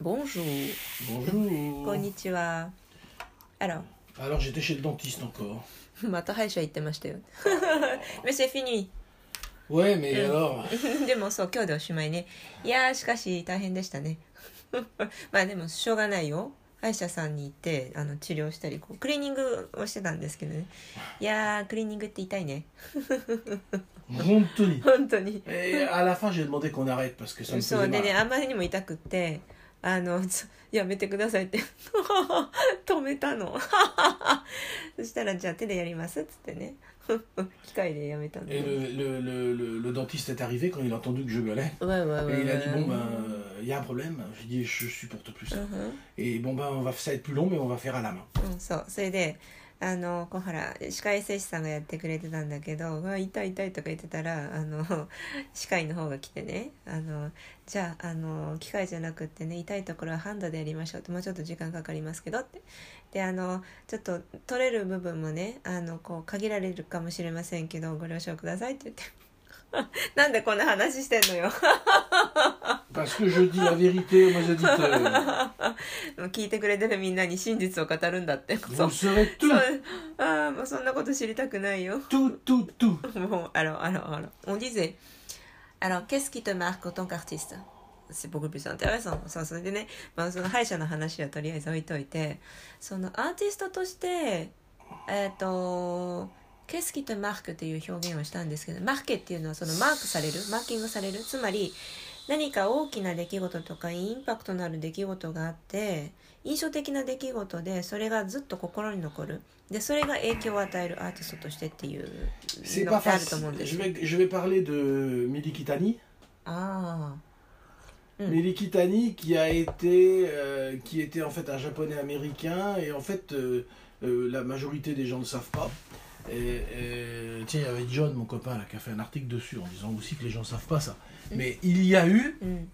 Bonjour. こんにちは。Alors. また歯医者行ってましたよ。でもそう今日でおしまいね。いやしかし大変でしたね。まあでもしょうがないよ。歯医者さんに行ってあの治療したりクリーニングをしてたんですけどね。いやクリーニングって痛いね。本当に。本当に。そうでねあまりにも痛くって。あのつやめてくださいって止めたのそしたらじゃあ手でやりますっつってね機械でやめたん Et で le, le, le, le- le dentiste est arrivé quand il a entendu que je gueulais. うわうわうわ Et il a dit うわ bon ben il y a un problème. J'ai dit je supporte plus ça. うん Et bon ben on va ça va être plus long mais on va faire à la main. うん、そうそれで あの小原歯科衛生士さんがやってくれてたんだけど「うわ痛い痛い」とか言ってたらあの歯科医の方が来てねあの「じゃああの機械じゃなくってね痛いところはハンドでやりましょう」ってもうちょっと時間かかりますけどって。であのちょっと取れる部分もねあのこう限られるかもしれませんけどご了承くださいって言って。なんでこんな話してんのよ。Parce que je dis la vérité aux auditeurs. 聞いてくれてるみんなに真実を語るんだって。もうそれと。ああ、もうそんなこと知りたくないよ。と、と、と。もう、あら、あら、あら。おじぜ。あら、ケスキとマークトンカーティスト。C'est beaucoup plus intéressant. そう、それでね、まあ、その歯医者の話はとりあえず置いといて、そのアーティストとして、えっ、ー、と、ケスキとマークっていう表現をしたんですけど、マーケっていうのはそのマークされる、マーキングされる、つまり、何か大きな出来事とかインパクトのある出来事があって、印象的な出来事でそれがずっと心に残る。で、それが影響を与えるアーティストとしてっていうのてあると.思うんです Je よ。vais, je vais parler de Mili Kitani. あ Mm. Mili Kitani qui a été, euh, qui était en fait un japonais américain et en fait euh, euh, la majorité des gens ne savent pas. Et, et, tiens, il y avait John, mon copain, là, qui a fait un article dessus en disant aussi que les gens ne savent pas ça. Mais il y a euあ、うん、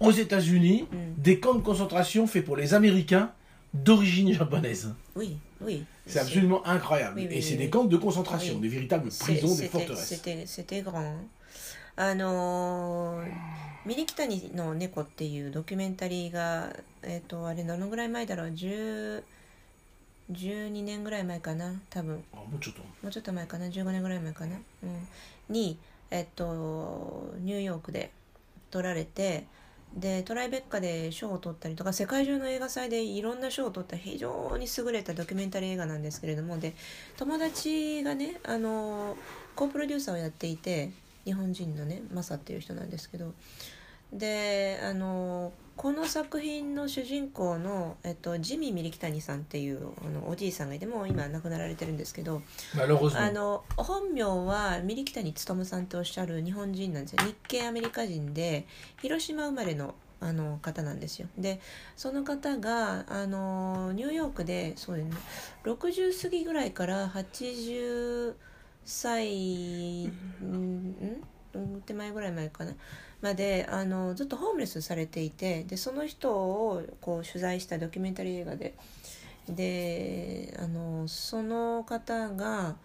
aux États-Unis Mm. des camps de concentration faits pour les Américains d'origine japonaise. oui, oui. C'est absolument incroyable. Oui, oui, et c'est oui, des oui. camps de concentration, Oui. des véritables C'est- prisons, des c'était- forteresses. C'était c'était grand. あのーミリキタニの猫っていうドキュメンタリーが、えっ、と、あれ、どのぐらい前だろう、10 12年ぐらい前かな、多分。Oh, mucho to. もうちょっと前かな15年ぐらい前かな、うん、に、えっと、ニューヨークで撮られてでトライベッカで賞を取ったりとか世界中の映画祭でいろんな賞を取った非常に優れたドキュメンタリー映画なんですけれどもで友達がねあのコープロデューサーをやっていて日本人のねマサっていう人なんですけどであのこの作品の主人公の、えっと、ジミー・ミリキタニさんっていうあのおじいさんがいてもう今亡くなられてるんですけど.あの本名はミリキタニ勉さんとおっしゃる日本人なんですよ。日系アメリカ人で広島生まれのあの方なんですよ。でその方があのニューヨークでそうだよね60過ぎぐらいから80歳ん。ん手前ぐらい前かなまであのずっとホームレスされていてでその人をこう取材したドキュメンタリー映画でであのその方が、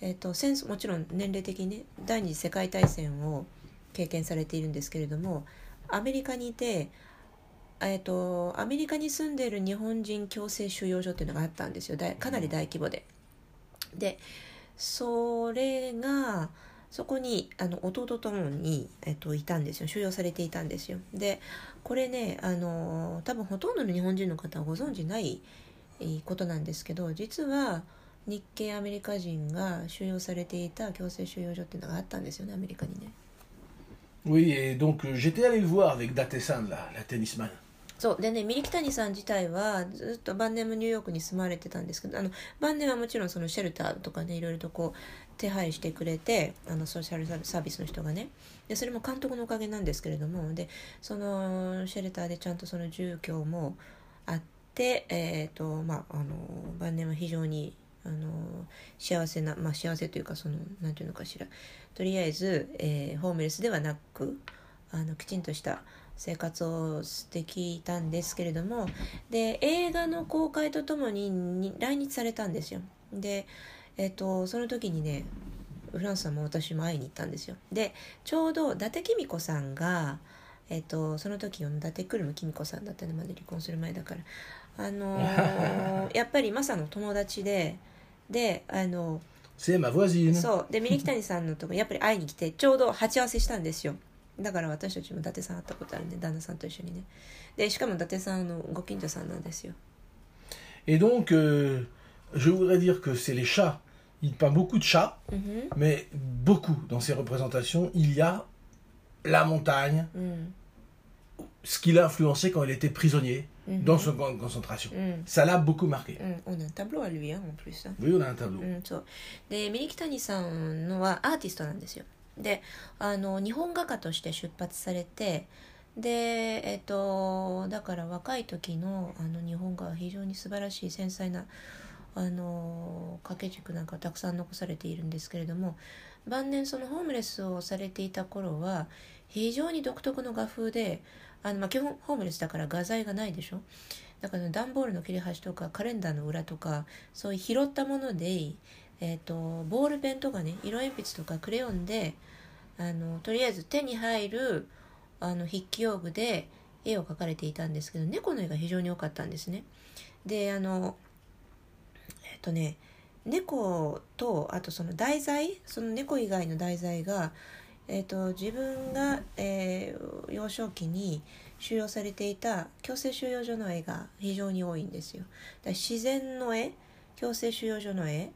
えっと戦争もちろん年齢的にね第二次世界大戦を経験されているんですけれどもアメリカにいて、えっとアメリカに住んでいる日本人強制収容所っていうのがあったんですよかなり大規模で。でそれがそこにあの弟ともに、えっと、いたんですよ。収容されていたんですよ。でこれねあの多分ほとんどの日本人の方はご存知ないえーことなんですけど実は日系アメリカ人が収容されていた強制収容所っていうのがあったんですよねアメリカにね。Oui, et donc j'étais allé voir avec Datesan, la, la tennisman. そう。でねミリキタニさん自体はずっと晩年もニューヨークに住まれてたんですけどあの晩年はもちろんそのシェルターとかねいろいろとこう手配してくれてあのソーシャルサービスの人がね。でそれも監督のおかげなんですけれどもでそのシェルターでちゃんとその住居もあってえっ、とまああの晩年は非常にあの幸せなまあ幸せというかそのなんていうのかしら。とりあえず、えーホームレスではなくあのきちんとした生活をしてきたんですけれどもで映画の公開とともにに来日されたんですよ。でえっ、とその時にねフランスさんも私も会いに行ったんですよ。でちょうど伊達公子さんがえっとその時の伊達久留米公子さんだったねまだ離婚する前だから。あのー やっぱりマサの友達でであの.そう。でミリキタニさんのとこやっぱり会いに来てちょうど鉢合わせしたんですよ だから私たちも伊達さん会ったことあるんで旦那さんと一緒にねでしかも伊達さんのご近所さんなんですよ Et donc, euh, je voudrais dire que c'est les chats. Il peint beaucoup de chats, うんふん mais beaucoup dans ses représentations, il y a la montagne, うん、 ce qu'il a influencé quand il était prisonnier Mhm. dans son camp de concentration. うん、 Ça l'a beaucoup marqué. うん、on a un tableau à lui hein, en plus hein. Oui, on a un tableau. うん、そうでミリキタニさんのはアーティストなんですよ であの日本画家として出発されてでえっとだから若い時のあの日本画は非常に素晴らしい繊細なあの掛け軸なんかたくさん残されているんですけれども晩年そのホームレスをされていた頃は非常に独特の画風であの、まあ、基本ホームレスだから画材がないでしょ？だから段ボールの切れ端とかカレンダーの裏とかそういう拾ったもので、えー、とボールペンとかね色鉛筆とかクレヨンであのとりあえず手に入るあの筆記用具で絵を描かれていたんですけど猫の絵が非常に多かったんですね。であのえっ、とね猫とあとその題材その猫以外の題材が、えー、と自分が、えー幼少期に収容されていた強制収容所の絵が非常に多いんですよ。だ自然の絵強制収容所の絵、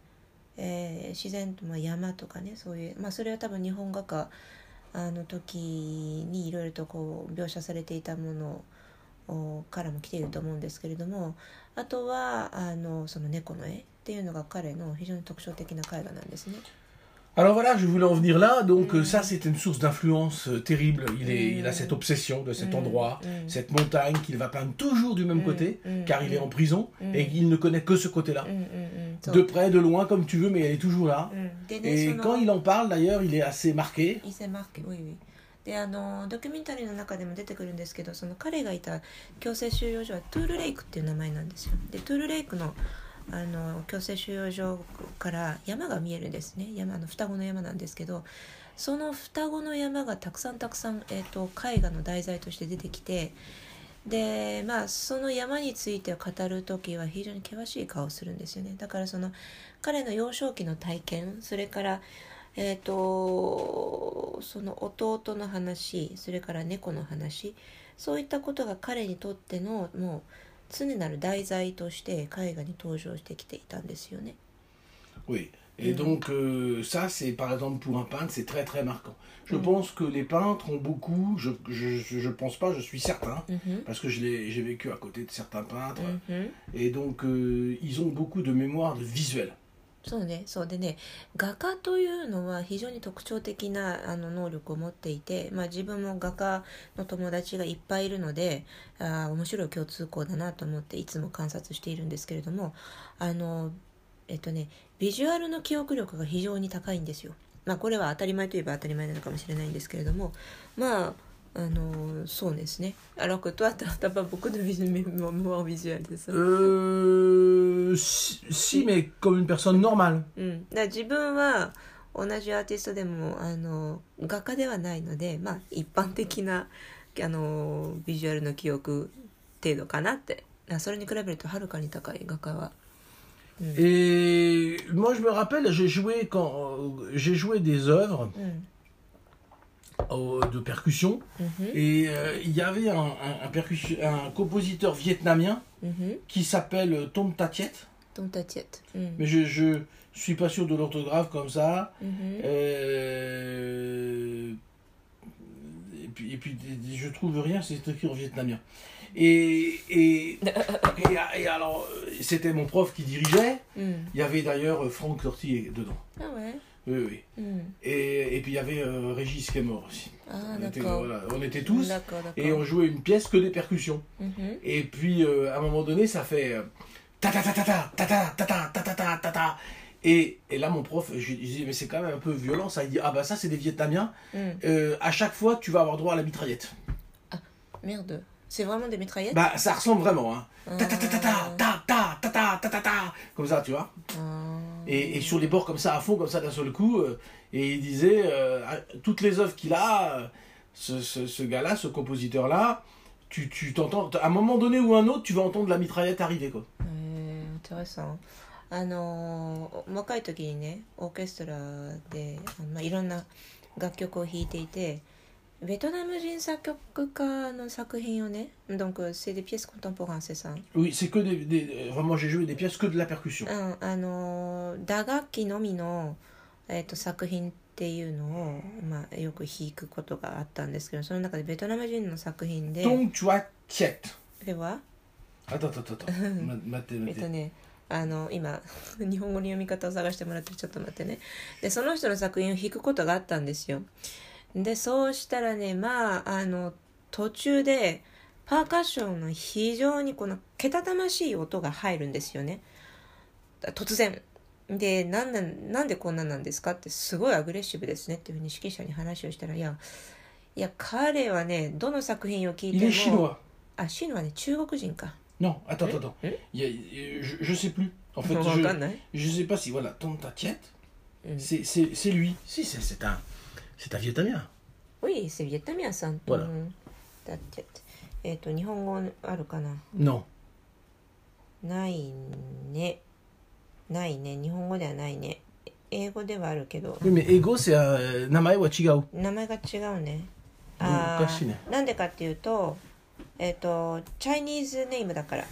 えー自然と、まあ、山とかねそういう、まあ、それは多分日本画家あの時にいろいろとこう描写されていたものをからも来ていると思うんですけれどもあとはあのその猫の絵っていうのが彼の非常に特徴的な絵画なんですね。Alors voilà, je voulais en venir là. Donc Mm. euh, ça, c'était une source d'influence euh, terrible. Il, est, il a Mm. cette obsession de cet Mm. endroit, Mm. cette montagne qu'il va peindre toujours du même Mm. côté, Mm. car il est Mm. en prison Mm. et il ne connaît que ce côté-là. うんうんうんそう De près, de loin, comme tu veux, mais elle est toujours là. うんでね Et その quand il en parle, d'ailleurs, il est assez marqué. 伊勢マッケウィウィであのドキュメンタリーの中でも出てくるんですけどその彼がいた強制収容所はトゥールレイクっていう名前なんですよでトゥールレイクの あの強制収容所から山が見えるんですね。山の双子の山なんですけどその双子の山がたくさんたくさん、えー、と絵画の題材として出てきてでまあその山について語る時は非常に険しい顔をするんですよね。だからその彼の幼少期の体験それからえー、とその弟の話それから猫の話そういったことが彼にとってのもう常なる題材として絵画に登場してきていたんですよね。 Oui. Et Mhm. donc euh, ça, c'est par exemple pour un peintre, c'est très très marquant. Je Mhm. pense que les peintres ont beaucoup, je, je, je, je pense pas, je suis certain, うんふん parce que je l'ai- j'ai vécu à côté de certains peintres, うんふん et donc euh, ils ont beaucoup de mémoire de visuel. そうねそうでね画家というのは非常に特徴的なあの能力を持っていて、まあ、自分も画家の友達がいっぱいいるのであ面白い共通項だなと思っていつも観察しているんですけれどもあのえっとねビジュアルの記憶力が非常に高いんですよ。まあこれは当たり前といえば当たり前なのかもしれないんですけれどもまああのそうですね。あらことはたたば僕のビジュアルもうビジュアルです。うーし、し、しめ、こんな、自分は同じアーティストでもあの画家ではないので、まあ、一般的なあのビジュアルの記憶程度かなって。あそれに比べると、はるかに高い画家は。え、え、もう、je me rappelle、j'ai joué, エフ、うん。Euh, de percussion. Mhm. Et euh, il y avait un, un, un, compositeur vietnamien mhm. qui s'appelle euh, Tom Tatiet. Tom Tatiet. Mm. Mais je, je suis pas sûr de l'orthographe comme ça. Mhm. Et puis, et puis je trouve rien, c'est écrit en vietnamien. Et, et, et, alors, c'était mon prof qui dirigeait. Il y avait d'ailleurs Franck Corti dedans. Ah ouais. Oui, oui. Et, et, puis il y avait Régis qui est mort aussi. Ah, on, était, on, était, tous et on jouait une pièce que des percussions. Et puis à un moment donné, ça fait ta ta ta ta ta ta ta ta ta ta ta ta ta. Et, et là, mon prof, je lui dis, mais c'est quand même un peu violent ça. Il dit, ah bah ça, c'est des Vietnamiens. À chaque fois, tu vas avoir droit à la mitraillette. Ah, merde. C'est vraiment des mitraillettes Bah, ça ressemble vraiment. Hein. Ta ta ta ta ta ta ta ta ta ta ta ta. Comme ça, tu vois et, et, sur les bords comme ça, à fond, comme ça d'un seul coup. Euh, et il disait, euh, toutes les œuvres qu'il a, euh, ce, ce, ce gars-là, ce compositeur-là, tu, tu t'entends, à un moment donné ou un autre, tu vas entendre la mitraillette arriver. Quoi. intéressant. あの若い時にねオーケストラで、まあ、いろんな楽曲を弾いていてベトナム人作曲家の作品をね、うん、どん c'est des pièces ンセさん。うんあの打楽器のみのえっと作品っていうのをまあよく弾くことがあったんですけど、その中でベトナム人の作品で。えっとね、あの今日本語の読み方を探してもらってちょっと待ってね。でその人の作品を弾くことがあったんですよ。でそうしたらねまああの途中でパーカッションの非常にこのけたたましい音が入るんですよね突然でなんなんなんでこんなんなんですかってすごいアグレッシブですねっていうふうに指揮者に話をしたらいやいや彼はねどの作品を聞いても chinois. あシーノはね中国人か Non, attends, attends, Il y a- je, je sais plus. En fait, je, je sais pas si, voilà, Tonta Tiet, Mm. c'est, c'est, c'est lui. Si, c'est, c'est un, C'est un Vietnamien. えっと日本語あるかなないね。ないね。日本語ではないね。英語ではあるけど。英語は名前は違う。名前が違うね。なんでかっていうと、えっ、と、チャイニーズネームだから。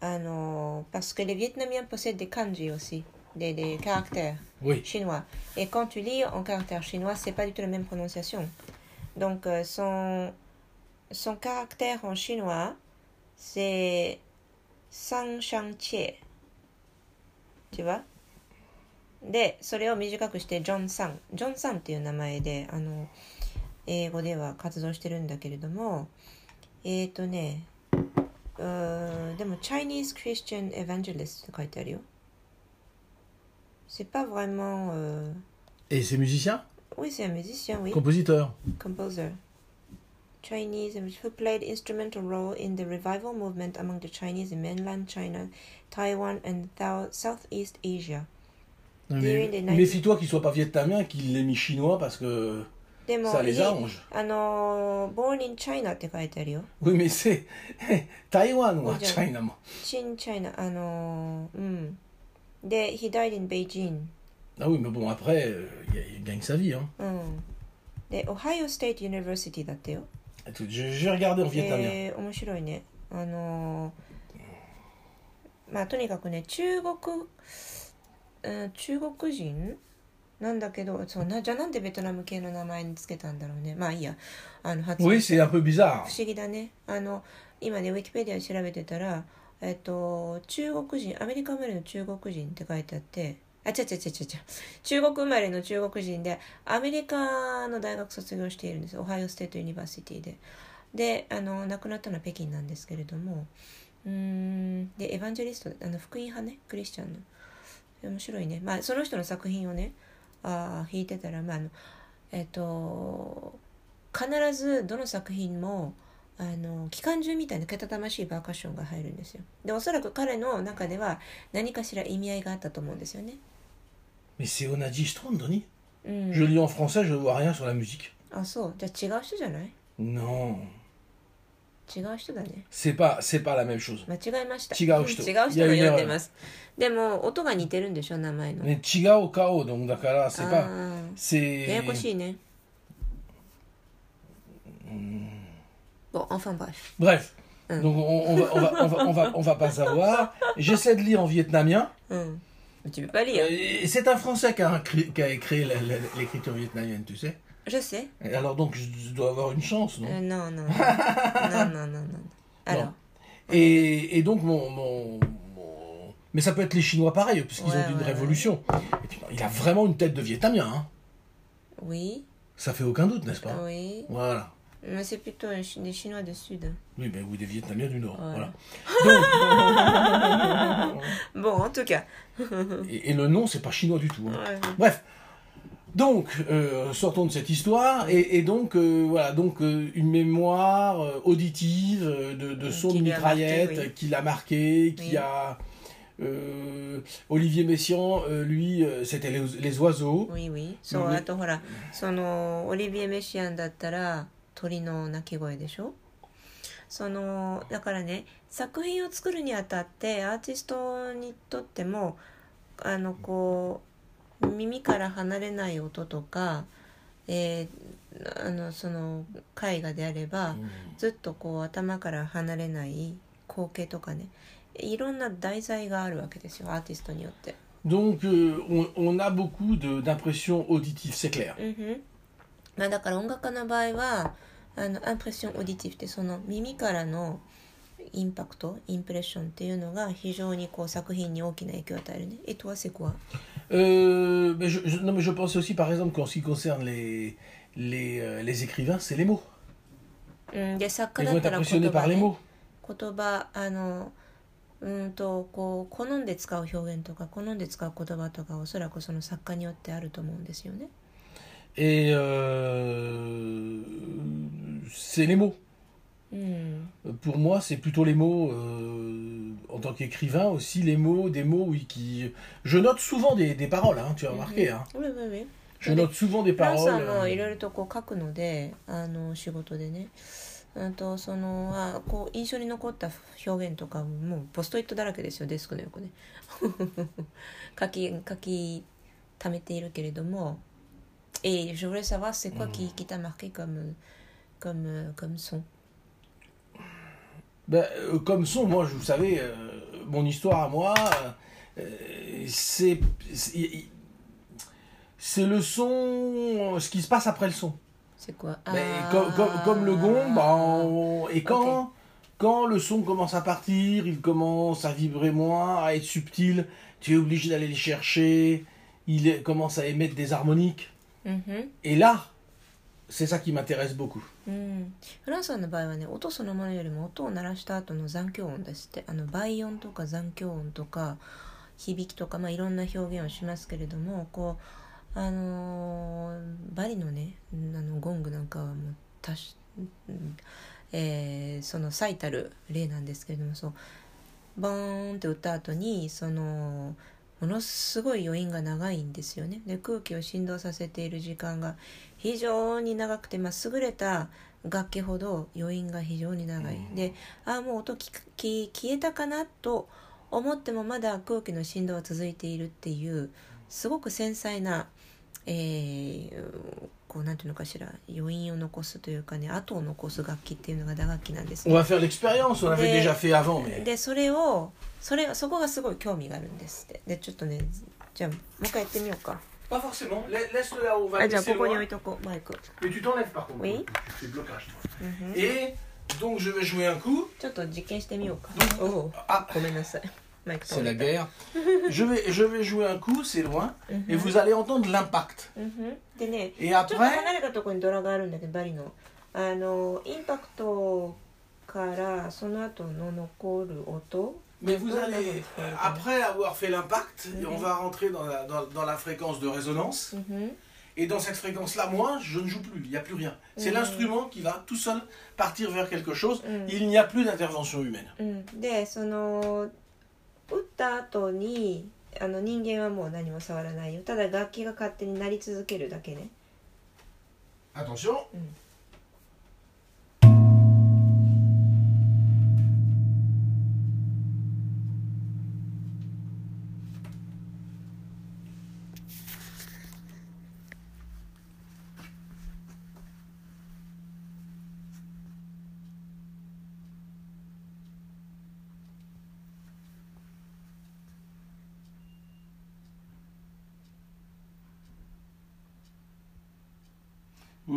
あの、パスケでビエトナミアンポセで漢字をし。Des, des caractères. Oui. chinois. Et quand tu lis en caractère chinois, c'est pas du tout la même prononciation. Donc euh, son, son caractère en chinois, c'est Sang Shang Chie. Tu vois で、それを短くしてジョン・サン。ジョン・サンっていう名前で、あの、英語では活動してるんだけれども、えっ、ー、とね、うでも Chinese Christian Evangelist って書いてあるよ。C'est pas vraiment... euh, Et c'est musicien Oui, c'est un musicien, oui. Compositeur Composer. Chinese who played instrumental role in the revival movement among the Chinese in mainland China, Taiwan and Thou- Southeast Asia. Non, During mais, the night- Méfie-toi qu'il soit pas vietnamien, qu'il l'ait mis chinois parce que でも、 ça les い arrange. あの、born in China って書いてあるよ。 Oui, mais c'est Taïwan ou Oui, je- China. moi. Chin China, あの、うん。 で、he died in Beijing. Ah oui, mais bon, après, euh, il, gagne sa vie. Hein. うん。で、Ohio State University だってよ。Vais regarder en vietnamien. えー面白いねあのーまあとにかくね中国、うん、中国人なんだけどそうなじゃあなんでベトナム系の名前につけたんだろうねまあいいやあの発音 Oui, c'est un peu bizarre. 不思議だねあの今ねウィキペディアで調べてたらえっと中国人アメリカ生まれの中国人って書いてあってあ違う違う違う違う中国生まれの中国人でアメリカの大学卒業しているんです。 Ohio State University で。であの亡くなったのは北京なんですけれども。うん。でエヴァンジェリストあの福音派ね。クリスチャンの。面白いね。まあその人の作品をねあ弾いてたらまああのえっ、と必ずどの作品もあの機関銃みたいなけたたましいパーカッションが入るんですよでおそらく彼の中では何かしら意味合いがあったと思うんですよね Mais c'est Onadi Strand, Denis. うん Je lis en français, je vois rien sur la musique. あそうじゃあ違う人じゃない Non, 違う人だね c'est pas, c'est pas la même chose. 間違えました違う人違う人が読んでますでも音が似てるんでしょ名前の Mais Chigao Kao, donc d'accord, c'est あ pas, ー c'est. ややこしいね Bon, enfin bref. Bref. Hum. Donc on, on va, on, va, on, va, on, va, on va pas savoir. J'essaie de lire en vietnamien. うん。Tu peux pas lire. Et C'est un Français qui a, écrit- qui a l'écriture vietnamienne, tu sais. Je sais. Et alors donc je dois avoir une chance, non? Euh, non, non. non, non, non, non. Alors, et, et donc mon, mon, mon- Mais ça peut être les Chinois pareil, parce qu'ils Ouais, ont une ouais, révolution. Et puis, non, il a vraiment une tête de Vietnamien, hein. oui, Ça fait aucun doute, n'est-ce pas? Oui. Voilà. Mais c'est plutôt un Chi- des Chinois du Sud. Oui, ben oui, des Vietnamiens du Nord. Voilà. Voilà. Donc, Bon, en tout cas. et, et le nom, c'est pas chinois du tout. hein. Ouais. Bref. Donc, euh, sortons de cette histoire. Et, et donc, euh, voilà, donc euh, une mémoire euh, auditive euh, de, de Euh, son qui de lui a marqué, mitraillette oui. qui l'a marqué, qui Oui. a euh, Olivier Messiaen, euh, lui, euh, c'était les, les oiseaux. ウィウィそう、うんあとほらそのオリビエ・メシアンだったら 鳥の鳴き声でしょ？そのだからね作品を作るにあたってアーティストにとってもあのこう耳から離れない音とか、えーあのその絵画であれば、ずっとこう頭から離れない光景とかねいろんな題材があるわけですよアーティストによって。Donc euh, on, on a beaucoup de- d'impressions auditives, c'est clair. まあ、だから音楽家の場合はあのアンプレッションオーディティブってその耳からのインパクトインプレッションっていうのが非常にこう作品に大きな影響を与えるね。えとはセコは Euh, mais je, je- non, mais je pense aussi, par exemple, qu'en ce qui concerne les, les, euh, les écrivains, c'est les mots. Ils だ vont être ら impressionnés 言 par 葉、les ね mots.、言葉あのうんとこう好んで使う表現とか好んで使う言葉とかおそらくその作家によってあると思うんですよね。Et euh, c'est les mots. うん、 Pour moi, c'est plutôt les mots, euh, en tant qu'écrivain aussi, les mots, des mots oui, qui... Je note souvent des, des paroles, hein, tu as remarqué. Hein. ういういう Je note souvent des ラン paroles. さんも euh, いろいろとこう書くのであの仕事でねうんとそのあこう印象に残った表現とかもうポストイットだらけですよデスクの横ね書き書き溜めているけれども Et je voulais savoir c'est quoi qui, qui t'a marqué comme, comme, comme son? Ben, euh, comme son, moi, je- vous savez, euh, mon histoire à moi, euh, c'est c'est- le son, ce qui se passe après le son. C'est quoi? Ben, Ah. comme, le gong, ben, on- et quand, quand le son commence à partir, il commence à vibrer moins, à être subtil, tu es obligé d'aller le chercher, il commence à émettre des harmoniques. うんふん Et là, c'est ça qui m'intéresse beaucoup. うん、フランスさんの場合はね音そのものよりも音を鳴らした後の残響音ですって。あの倍音とか残響音とか響きとか、まあ、いろんな表現をしますけれどもこうあのーバリのねうんあのゴングなんかはもうたし、うんえーその最たる例なんですけれどもそう。ボーンって打った後にそのものすごい余韻が長いんですよね。で空気を振動させている時間が非常に長くて、まあ、優れた楽器ほど余韻が非常に長い、でああもう音消えたかなと思ってもまだ空気の振動は続いているっていうすごく繊細な、えーこうなんていうのかしら余韻を残すというかね後を残す楽器っていうのが打楽器なんですね.でそれをそれそこがすごい興味があるんですってでちょっとねじゃあもう一回やってみようか Pas forcément, La- laisse-le là où on va あじゃあ laisser ここに loin. 置いとこうマイク、Mais tu t'enlèves par contre. Oui. Tu fais le blocage. toi. うんふん Et donc je vais jouer un coup. ちょっと実験してみようか Donc- Ah, ごめんなさいマイク c'est la guerre. je, vais, je vais jouer un coup, c'est loin. Mhm. Et vous allez entendre l'impact. うんふんでね Et ちょっと après, 離れたところにドラがあるんだけどバリのあのインパクトからその後の残る音 mais vous Ouais, allez, ouais, ouais, ouais. après avoir fait l'impact, et Mhm. on va rentrer dans la, dans, dans la fréquence de résonance. うんふん Et dans cette fréquence-là, moi, je ne joue plus, il n'y a plus rien. C'est Mhm. l'instrument qui va tout seul partir vers quelque chose. Mhm. Il n'y a plus d'intervention humaine. うん、でその 打った後にあの人間はもう何も触らないよただ楽器が勝手になり続けるだけね Attention. Mhm. Vous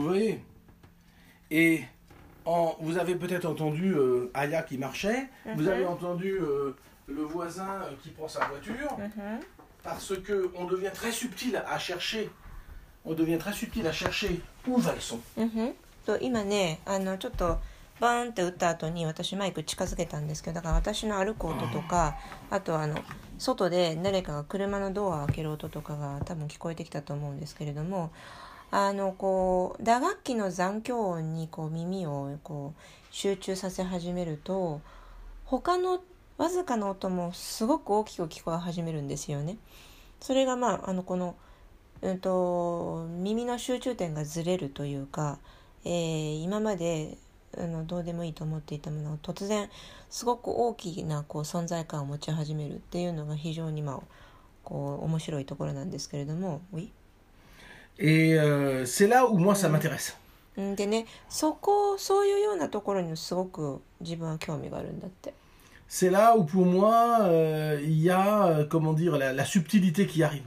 voyez Et en, vous avez peut-être entendu euh, Aya qui marchait, vous Mhm. avez entendu euh, le voisin euh, qui prend sa voiture, parce que on devient très subtil à chercher, on devient très subtil à chercher où va le son. うんふんと今ねあのちょっとバーンって打った後に私マイク近づけたんですけどだから私の歩く音とかあとあの外で誰かが車のドアを開ける音とかが多分聞こえてきたと思うんですけれども あのこう打楽器の残響音にこう耳をこう集中させ始めると他のわずかな音もすごく大きく聞こえ始めるんですよね。それがまああのこの、うんと、耳の集中点がずれるというか、えー、今まであのどうでもいいと思っていたものを突然すごく大きなこう存在感を持ち始めるっていうのが非常にまあこう面白いところなんですけれども。Oui? Et euh, c'est là où moi ça m'intéresse. でねそこそういうようなところにすごく自分は興味があるんだって。C'est là où pour moi euh, il y a euh, comment dire la, la subtilité qui arrive.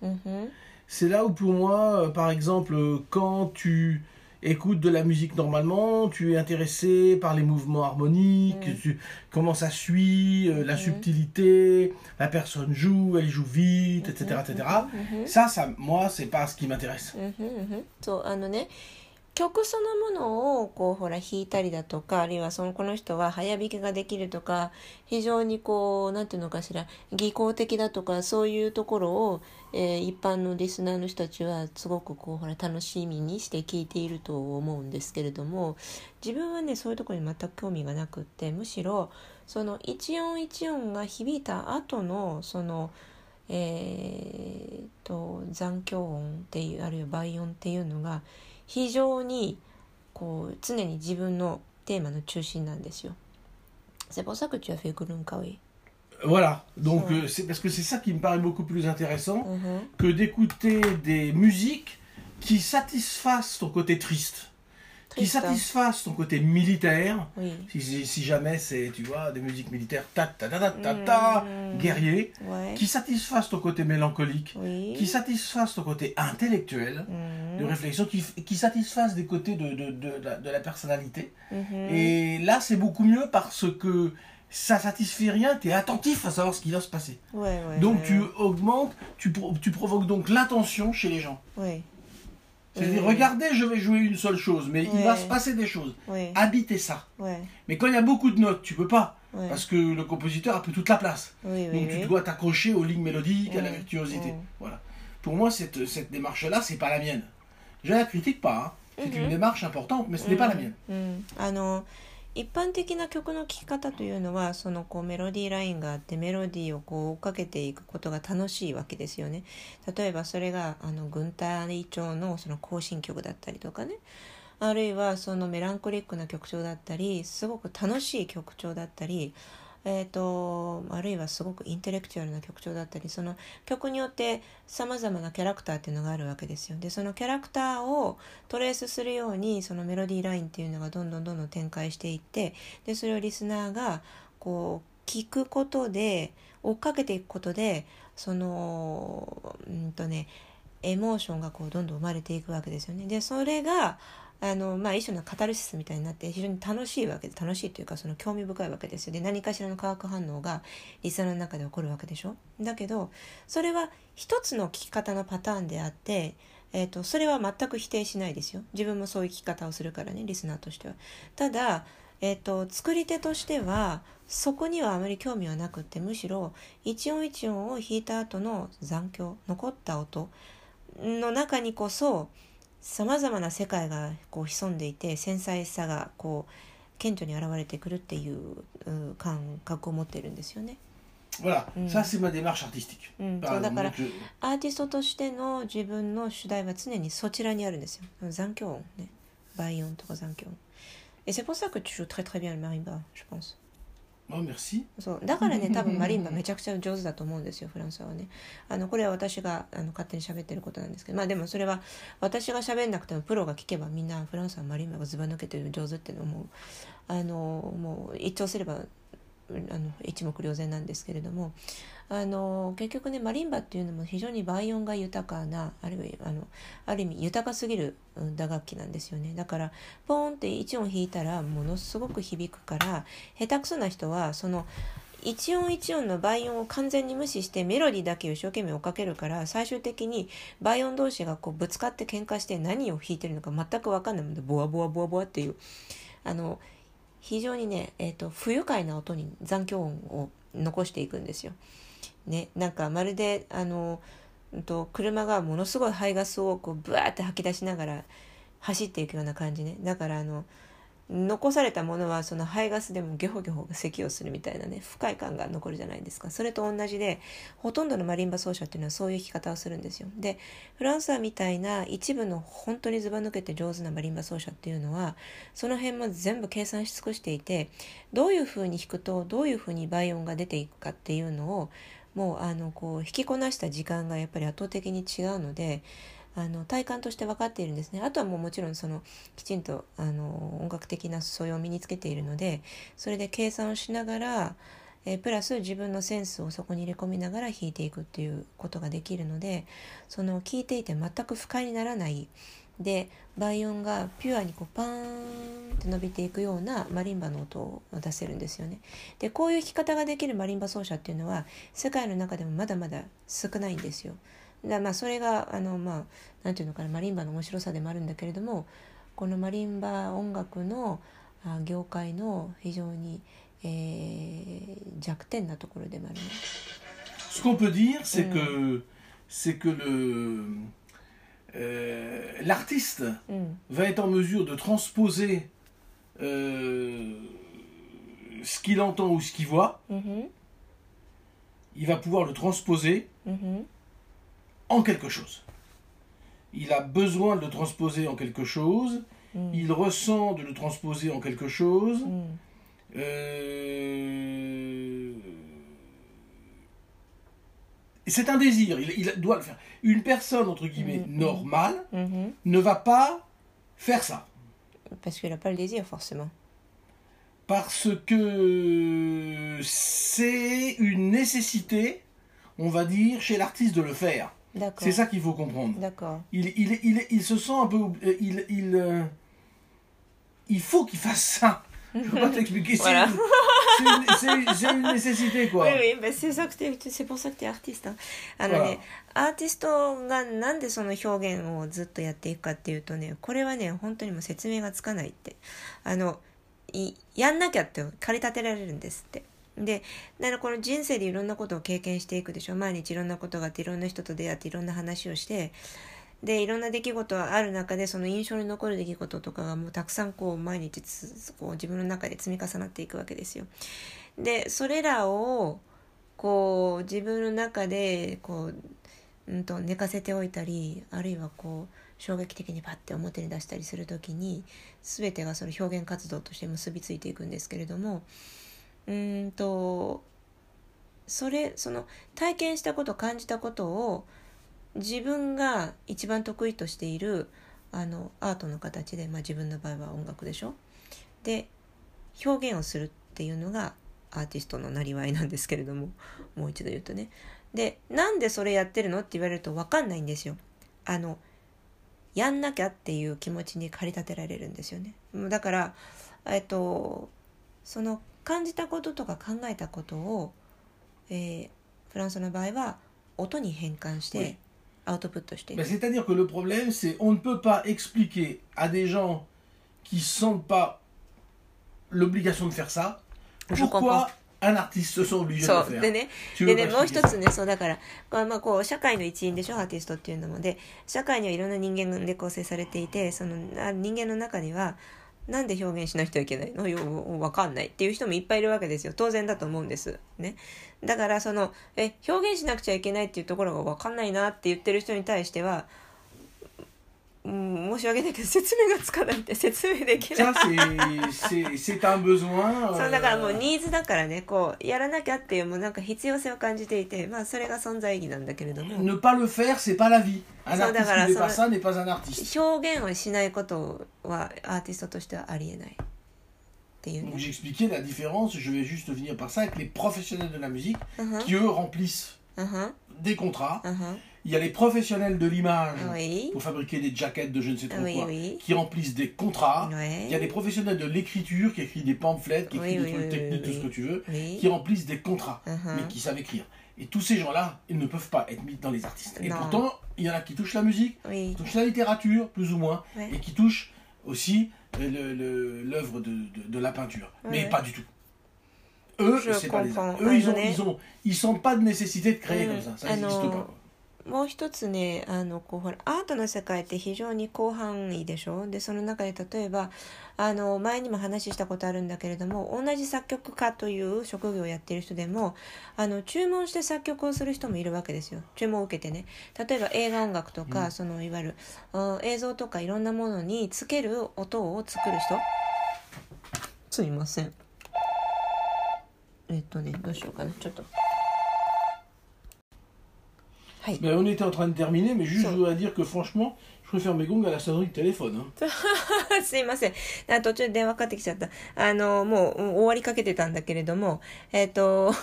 Mm -hmm. C'est là où pour moi, euh, par exemple, quand tu écoutes de la musique normalement, tu es intéressé par les mouvements harmoniques, Mm. tu, comment ça suit, euh, la Mhm. subtilité, la personne joue, elle joue vite, etc., etc. うん Ça, ça, moi, c'est pas ce qui m'intéresse. うんうんうんそうあのね 曲そのものをこうほら弾いたりだとかあるいはそのこの人は早弾きができるとか非常にこうなんていうのかしら技巧的だとかそういうところを、えー一般のリスナーの人たちはすごくこうほら楽しみにして聞いていると思うんですけれども自分はねそういうところに全く興味がなくってむしろその一音一音が響いた後のそのえー、と残響音っていうあるいは倍音っていうのが非常にこう常に自分のテーマの中心なんですよ。C'est pour ça que tu as fait Gurunkawi. Voilà. Donc, Ouais. euh, c'est parce que c'est ça qui me paraît beaucoup plus intéressant Mhm. que d'écouter des musiques qui satisfassent ton côté triste, qui hein. satisfassent ton côté militaire. Oui. Si, si- si jamais c'est, tu vois, des musiques militaires, ta ta ta ta ta, ta Mm. guerrier, Ouais. qui satisfassent ton côté mélancolique, Oui. qui satisfassent ton côté intellectuel, Mhm. de réflexion, qui, qui satisfassent des côtés de, de, de, la, de la personnalité. Mhm. Et là, c'est beaucoup mieux parce que ça satisfait rien, tu es attentif à savoir ce qui va se passer. Ouais, ouais, Donc tu augmentes, tu, pro- tu provoques donc l'attention chez les gens. Oui. C'est-à-dire, euh. regardez, je vais jouer une seule chose, mais il va se passer des choses. Habitez ça. Mais quand il y a beaucoup de notes, tu peux pas. Parce que le compositeur a pris toute la place. Donc tu dois t'accrocher aux lignes mélodiques, à la virtuosité. Voilà. Pour moi, cette, démarche-là, c'est pas la mienne. Je ne la critique pas. Hein. C'est mm-hmm. une démarche importante, mais ce n'est pas la mm-hmm. mienne. Mm. Ah non. 一般的な曲の聴き方というのはそのこうメロディーラインがあってメロディーをこう追っかけていくことが楽しいわけですよね。例えばそれがあの軍隊長のその行進曲だったりとかね。あるいはそのメランコリックな曲調だったりすごく楽しい曲調だったりえー、とあるいはすごくインテレクチュアルな曲調だったりその曲によってさまざまなキャラクターっていうのがあるわけですよでそのキャラクターをトレースするようにそのメロディーラインっていうのがどんどんどんどん展開していってでそれをリスナーがこう聞くことで追っかけていくことでそのうんとねエモーションがこうどんどん生まれていくわけですよね。でそれがあのまあ、一種のカタルシスみたいになって非常に楽しいわけで楽しいというかその興味深いわけですよ。で何かしらの化学反応がリスナーの中で起こるわけでしょ？だけどそれは一つの聞き方のパターンであって、えー、とそれは全く否定しないですよ。自分もそういう聞き方をするからねリスナーとしては。ただ、えー、と作り手としてはそこにはあまり興味はなくってむしろ一音一音を弾いた後の残響残った音の中にこそさまざまな世界がこう潜んでいて繊細さがこう顕著に現れてくるっていう感覚を持ってるんですよね。だからアーティストとしての自分の主題は常にそちらにあるんですよ。残響音ね。バイとか残響音。え、c'est pour ça que tu joues. Oh, merci? そう。だからね 多分マリンバめちゃくちゃ上手だと思うんですよフランスはね。あのこれは私があの勝手に喋ってることなんですけど。まあでもそれは私が喋んなくてもプロが聞けばみんなフランスはマリンバがずば抜けてる上手っていうのもあのもう一聴すればあの一目瞭然なんですけれどもあの結局ねマリンバっていうのも非常に倍音が豊かなあるいはあのある意味豊かすぎる打楽器なんですよね。だからポーンって一音弾いたらものすごく響くから下手くそな人はその一音一音の倍音を完全に無視してメロディーだけを一生懸命追っかけるから最終的に倍音同士がこうぶつかって喧嘩して何を弾いてるのか全く分かんないのでボワボワボワボワっていうあの非常にね、えー、と不愉快な音に残響音を残していくんですよ。ね、なんかまるであの、うんと、車がものすごい排ガスをこうブワーって吐き出しながら走っていくような感じねだからあの残されたものはその排ガスでもゲホゲホが咳をするみたいなね不快感が残るじゃないですか。それと同じでほとんどのマリンバ奏者っていうのはそういう弾き方をするんですよ。でフランスはみたいな一部の本当にずば抜けて上手なマリンバ奏者っていうのはその辺も全部計算し尽くしていてどういうふうに弾くとどういうふうに倍音が出ていくかっていうのをもうあのこう弾きこなした時間がやっぱり圧倒的に違うのであの体感として分かっているんですねあとはもうもちろんそのきちんとあの音楽的な素養を身につけているのでそれで計算をしながらえプラス自分のセンスをそこに入れ込みながら弾いていくっていうことができるのでその聴いていて全く不快にならないで倍音がピュアにこうパーンって伸びていくようなマリンバの音を出せるんですよね。でこういう弾き方ができるマリンバ奏者っていうのは世界の中でもまだまだ少ないんですよ。だまあそれがあのまあなんていうのかなマリンバの面白さでもあるんだけれどもこのマリンバ音楽のあ業界の非常に、えー、弱点なところでもあります。Ce qu'on peut dire, c'est que, c'est que le, euh, l'artiste va être en mesure de transposer euh, ce qu'il entend ou ce qu'il voit. Il va pouvoir le transposer en quelque chose. Il a besoin de le transposer en quelque chose. Il ressent de le transposer en quelque chose. Euh, c'est un désir, il, doit le faire. Une personne, entre guillemets, mm-hmm. normale, mm-hmm. ne va pas faire ça. Parce qu'elle n'a pas le désir, forcément. Parce que c'est une nécessité, on va dire, chez l'artiste de le faire. C'est ça qu'il faut comprendre. D'accord. Il, il, il, il, se sent un peu... Il, il, euh, il faut qu'il fasse ça. Je peux pas t'expliquer. Voilà. C'est une nécessité, quoi. Oui, oui, c'est ça que c'est pour ça que tu es artiste. あのね、アーティストがなんでその表現をずっとやっていくかっていうとね、これはね、本当にも説明がつかないって。あの、いやんなきゃって駆り立てられるんですって。で、だからこの人生でいろんなことを経験していくでしょ。毎日いろんなことがあって、いろんな人と出会って、いろんな話をして、でいろんな出来事がある中でその印象に残る出来事とかがもうたくさんこう毎日こう自分の中で積み重なっていくわけですよ。でそれらをこう自分の中でこう、うんと、寝かせておいたりあるいはこう衝撃的にパッて表に出したりする時に全てがその表現活動として結びついていくんですけれどもうんとそれその体験したこと感じたことを自分が一番得意としているあのアートの形で、まあ、自分の場合は音楽でしょ？で表現をするっていうのがアーティストのなりわいなんですけれども もう一度言うとね。でなんでそれやってるのって言われると分かんないんですよ。あのやんなきゃっていう気持ちに駆り立てられるんですよね。だからえっとその感じたこととか考えたことを、えー、フランスの場合は音に変換して、C'est-à-dire que le problème, c'est on ne peut pas expliquer à des gens qui ne sentent pas l'obligation de faire ça pourquoi un artiste se sent obligé de le faire. でね、でね、もう一つね、そうだから、まあこう、社会の一員でしょ、アーティストっていうのもで、社会にはいろんな人間で構成されていて、その人間の中には、なんで表現しなきゃいけないの？よわかんないっていう人もいっぱいいるわけですよ。当然だと思うんです。ね。だからそのえ表現しなくちゃいけないっていうところがわかんないなって言ってる人に対してはうん、申し訳ないけど説明がつかないって説明できない。そうだからもうニーズだからねこうやらなきゃっていうもうなんか必要性を感じていてまあそれが存在意義なんだけれども。Ne pas le faire, c'est pas la vie. Un artiste pas ça n'est pas un artiste. 表現をしないことはアーティストとしてはありえない。Donc j'ai expliqué la différence, je vais juste venir par ça, avec les professionnels de la musique uh -huh. qui eux remplissent uh -huh. des contrats. Uh -huh. Il y a les professionnels de l'image pour fabriquer des jaquettes de je ne sais trop quoi, qui remplissent des contrats. Il y a les professionnels de l'écriture qui écrivent des pamphlets, qui écrivent des trucs techniques, tout ce que tu veux, qui remplissent des contrats, uh-huh. mais qui savent écrire. Et tous ces gens-là, ils ne peuvent pas être mis dans les artistes. Et pourtant, il y en a qui touchent la musique, qui touchent la littérature, plus ou moins, et qui touchent aussi l'œuvre de, de, la peinture. Mais pas du tout. Eux, c'est pas les Eux, ils, ont, ils, ont, ils sentent pas de nécessité de créer mm. comme ça. Ça n'existe pas. もう一つねあのこうほらアートの世界って非常に広範囲でしょ？でその中で例えばあの前にも話したことあるんだけれども同じ作曲家という職業をやってる人でもあの注文して作曲をする人もいるわけですよ。注文を受けてね。例えば映画音楽とか、うん。そのいわゆるあ映像とかいろんなものにつける音を作る人？すいません。えっとねどうしようかな。ちょっとはい Mais on était en train de terminer, mais juste je voudrais dire que franchement, préfère mes gongs à la sonnerie de téléphone. hein. すいません。あ途中で電話かかってきちゃった。あの、もう終わりかけてたんだけれども、えっ、と、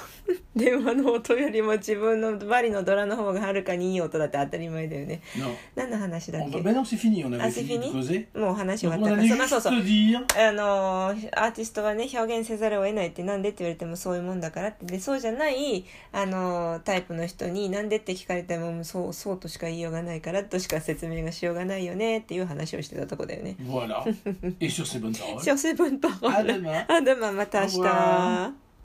電話の音よりも自分のバリのドラの方がはるかにいい音だって当たり前だよね。何の話だっけ va- Maintenant c'est fini, on avait Ah, c'est fini, de fini causer. もう話終わったから。そうそうそう。あのアーティストはね表現せざるを得ないってなんでって言われてもそういうもんだからってでそうじゃないあのタイプの人になんでって聞かれてもそうそうとしか言いようがないからとしか説明がしようがないよねっていう話をしてたとこだよね。voilà. Et sur ces bonnes paroles. 小生分パ À demain. あでもまた明.日。